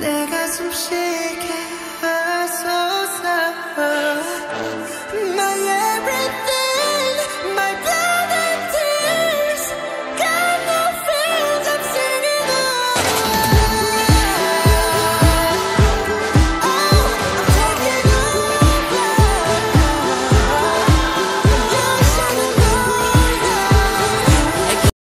내가 숨쉬